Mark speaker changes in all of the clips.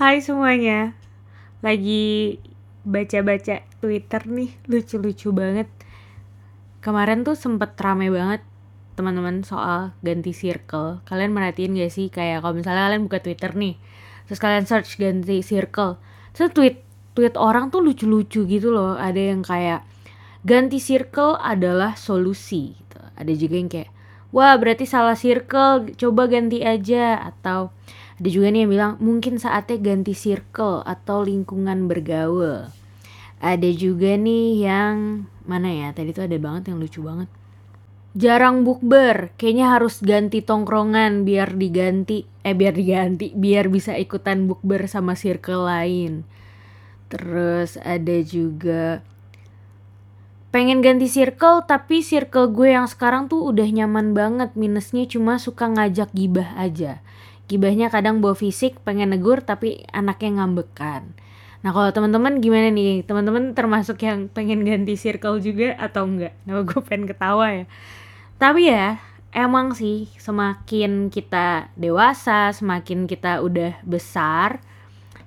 Speaker 1: Hai semuanya. Lagi baca-baca Twitter nih Lucu-lucu banget. Kemarin tuh sempet rame banget teman-teman soal ganti circle. Kalian merhatiin gak sih? Kayak kalau misalnya kalian buka Twitter nih Terus kalian search ganti circle. Terus tweet tweet orang tuh lucu-lucu gitu loh. Ada yang kayak ganti circle adalah solusi gitu. Ada juga yang kayak wah berarti salah circle coba ganti aja. Atau ada juga nih yang bilang mungkin saatnya ganti circle atau lingkungan bergaul. Ada juga nih yang mana ya tadi tuh ada banget yang lucu banget. Jarang bukber kayaknya harus ganti tongkrongan biar diganti eh biar diganti biar bisa ikutan bukber sama circle lain. Terus ada juga pengen ganti circle tapi circle gue yang sekarang tuh udah nyaman banget. Minusnya cuma suka ngajak gibah aja. Gibahnya kadang bawa fisik pengen negur tapi anaknya ngambekan. Nah kalau teman-teman gimana nih? Teman-teman termasuk yang pengen ganti circle juga atau enggak? Nah gue pengen ketawa ya? Tapi ya emang sih semakin kita dewasa semakin kita udah besar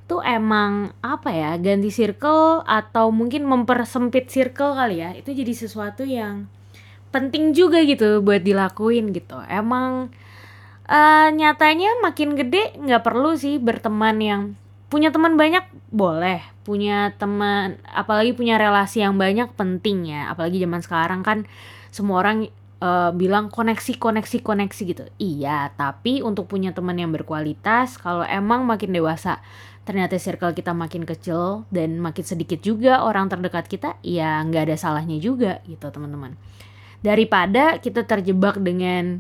Speaker 1: tuh emang apa ya ganti circle atau mungkin mempersempit circle kali ya itu jadi sesuatu yang penting juga gitu buat dilakuin gitu. Emang uh, nyatanya makin gede nggak perlu sih berteman yang punya teman banyak boleh. Punya teman apalagi punya relasi yang banyak penting ya. Apalagi zaman sekarang kan semua orang uh, bilang koneksi koneksi koneksi gitu. Iya tapi untuk punya teman yang berkualitas kalau emang makin dewasa ternyata circle kita makin kecil dan makin sedikit juga orang terdekat kita ya nggak ada salahnya juga gitu teman-teman. Daripada kita terjebak dengan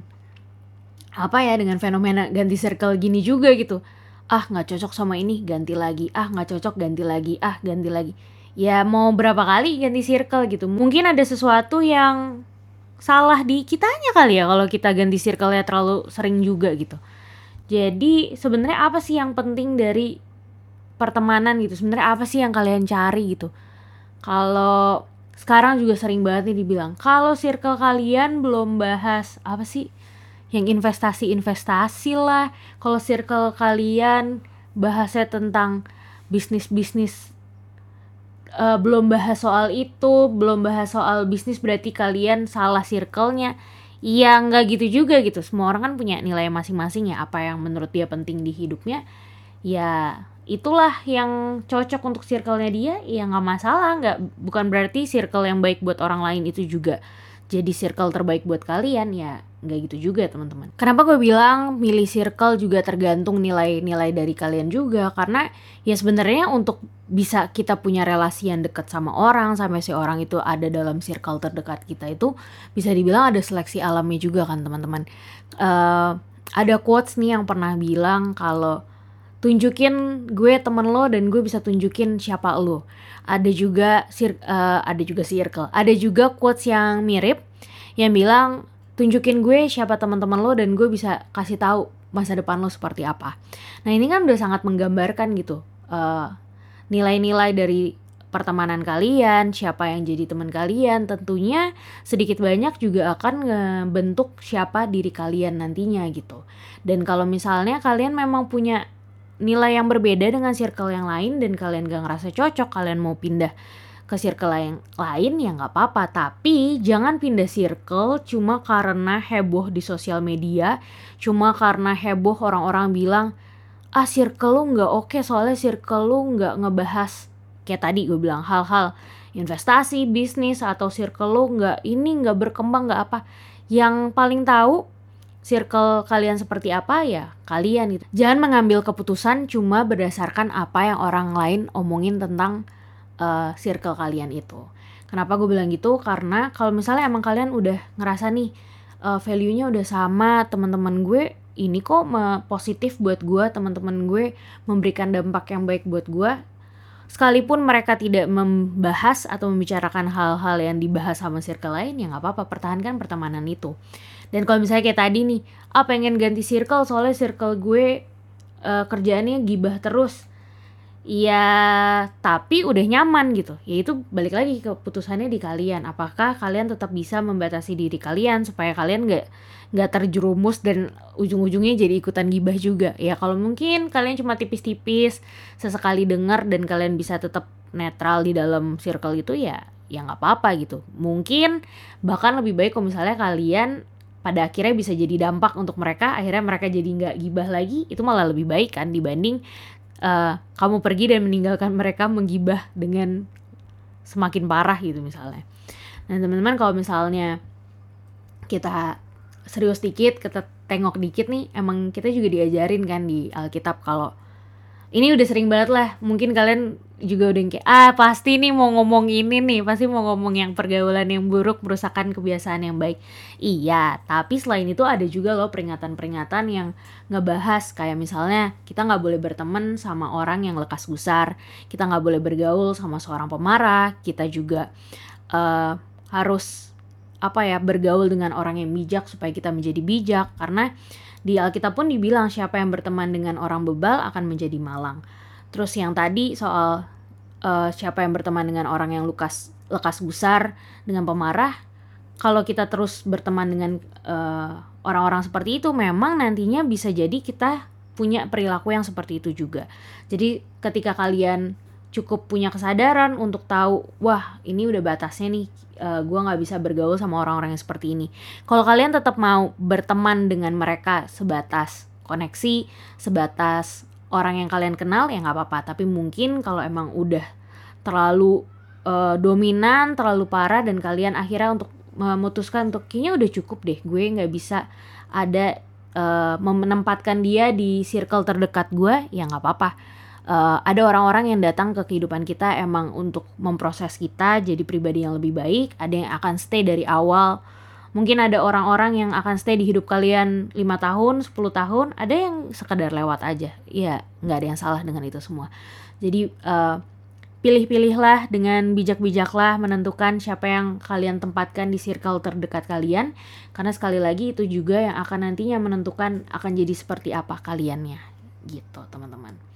Speaker 1: apa ya dengan fenomena ganti circle gini juga gitu. Ah nggak cocok sama ini ganti lagi. Ah nggak cocok ganti lagi. Ah ganti lagi. Ya mau berapa kali ganti circle gitu. Mungkin ada sesuatu yang salah di kitanya kali ya kalau kita ganti circle ya terlalu sering juga gitu. Jadi sebenarnya apa sih yang penting dari pertemanan gitu. Sebenarnya apa sih yang kalian cari gitu? Kalau sekarang juga sering banget nih dibilang kalau circle kalian belum bahas apa sih? Yang investasi-investasi lah. Kalau circle kalian bahasnya tentang bisnis-bisnis uh, belum bahas soal itu belum bahas soal bisnis berarti kalian salah circle-nya. Iya nggak gitu juga gitu. Semua orang kan punya nilai masing-masing ya. Apa yang menurut dia penting di hidupnya? Ya itulah yang cocok untuk circle-nya dia ya nggak masalah nggak bukan berarti circle yang baik buat orang lain itu juga jadi circle terbaik buat kalian ya nggak gitu juga teman-teman. Kenapa gue bilang milih circle juga tergantung nilai-nilai dari kalian juga? Karena ya sebenarnya untuk bisa kita punya relasi yang dekat sama orang sampai si orang itu ada dalam circle terdekat kita itu bisa dibilang ada seleksi alamnya juga kan teman-teman. Uh, ada quotes nih yang pernah bilang kalau tunjukin gue temen lo dan gue bisa tunjukin siapa lo. Ada juga sir uh, ada juga circle. Ada juga quotes yang mirip yang bilang tunjukin gue siapa teman-teman lo dan gue bisa kasih tahu masa depan lo seperti apa. Nah ini kan udah sangat menggambarkan gitu eh, nilai-nilai dari pertemanan kalian, siapa yang jadi teman kalian, tentunya sedikit banyak juga akan ngebentuk siapa diri kalian nantinya gitu. Dan kalau misalnya kalian memang punya nilai yang berbeda dengan circle yang lain dan kalian gak ngerasa cocok kalian mau pindah ke circle yang lain ya nggak apa-apa. Tapi jangan pindah circle cuma karena heboh di sosial media cuma karena heboh orang-orang bilang ah circle lu nggak oke soalnya circle lu nggak ngebahas kayak tadi gue bilang hal-hal investasi bisnis atau circle lu nggak ini nggak berkembang nggak apa. Yang paling tahu circle kalian seperti apa ya kalian gitu. Jangan mengambil keputusan cuma berdasarkan apa yang orang lain omongin tentang uh, circle kalian itu. Kenapa gue bilang gitu? Karena kalau misalnya emang kalian udah ngerasa nih uh, value-nya udah sama teman-teman gue ini kok positif buat gue, teman-teman gue memberikan dampak yang baik buat gue. Sekalipun mereka tidak membahas atau membicarakan hal-hal yang dibahas sama circle lain, ya nggak apa-apa, pertahankan pertemanan itu dan kalau misalnya kayak tadi nih ah pengen ganti circle soalnya circle gue uh, kerjaannya gibah terus. Ya tapi udah nyaman gitu. Ya itu balik lagi ke putusannya di kalian. Apakah kalian tetap bisa membatasi diri kalian supaya kalian nggak nggak terjerumus dan ujung-ujungnya jadi ikutan gibah juga? Ya kalau mungkin kalian cuma tipis-tipis sesekali dengar dan kalian bisa tetap netral di dalam circle itu ya ya nggak apa-apa gitu. Mungkin bahkan lebih baik kalau misalnya kalian pada akhirnya bisa jadi dampak untuk mereka akhirnya mereka jadi nggak gibah lagi itu malah lebih baik kan dibanding uh, kamu pergi dan meninggalkan mereka menggibah dengan semakin parah gitu misalnya. Nah teman-teman kalau misalnya kita serius dikit, kita tengok dikit nih, emang kita juga diajarin kan di Alkitab kalau ini udah sering banget lah mungkin kalian juga udah kayak ah pasti nih mau ngomong ini nih pasti mau ngomong yang pergaulan yang buruk merusakkan kebiasaan yang baik. Iya tapi selain itu ada juga loh peringatan-peringatan yang ngebahas kayak misalnya kita nggak boleh berteman sama orang yang lekas gusar kita nggak boleh bergaul sama seorang pemarah kita juga uh, harus apa ya bergaul dengan orang yang bijak supaya kita menjadi bijak karena di Alkitab pun dibilang siapa yang berteman dengan orang bebal akan menjadi malang. Terus yang tadi soal uh, siapa yang berteman dengan orang yang lukas lekas gusar dengan pemarah, kalau kita terus berteman dengan eh, orang-orang seperti itu memang nantinya bisa jadi kita punya perilaku yang seperti itu juga. Jadi ketika kalian cukup punya kesadaran untuk tahu wah ini udah batasnya nih uh, eh, gue nggak bisa bergaul sama orang-orang yang seperti ini. Kalau kalian tetap mau berteman dengan mereka sebatas koneksi sebatas orang yang kalian kenal ya nggak apa-apa. Tapi mungkin kalau emang udah terlalu uh, dominan terlalu parah dan kalian akhirnya untuk memutuskan untuk kayaknya udah cukup deh gue nggak bisa ada uh, menempatkan dia di circle terdekat gue ya nggak apa-apa uh, ada orang-orang yang datang ke kehidupan kita emang untuk memproses kita jadi pribadi yang lebih baik ada yang akan stay dari awal. Mungkin ada orang-orang yang akan stay di hidup kalian lima tahun 10 tahun ada yang sekedar lewat aja. Ya nggak ada yang salah dengan itu semua. Jadi uh, pilih-pilihlah dengan bijak-bijaklah menentukan siapa yang kalian tempatkan di circle terdekat kalian karena sekali lagi itu juga yang akan nantinya menentukan akan jadi seperti apa kaliannya. Gitu teman-teman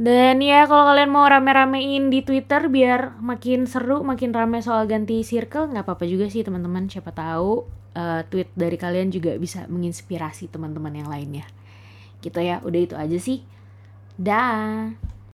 Speaker 1: dan ya kalau kalian mau rame-ramein di Twitter biar makin seru, makin rame soal ganti circle, nggak apa-apa juga sih teman-teman. Siapa tahu uh, tweet dari kalian juga bisa menginspirasi teman-teman yang lainnya. Gitu ya, udah itu aja sih. Dah.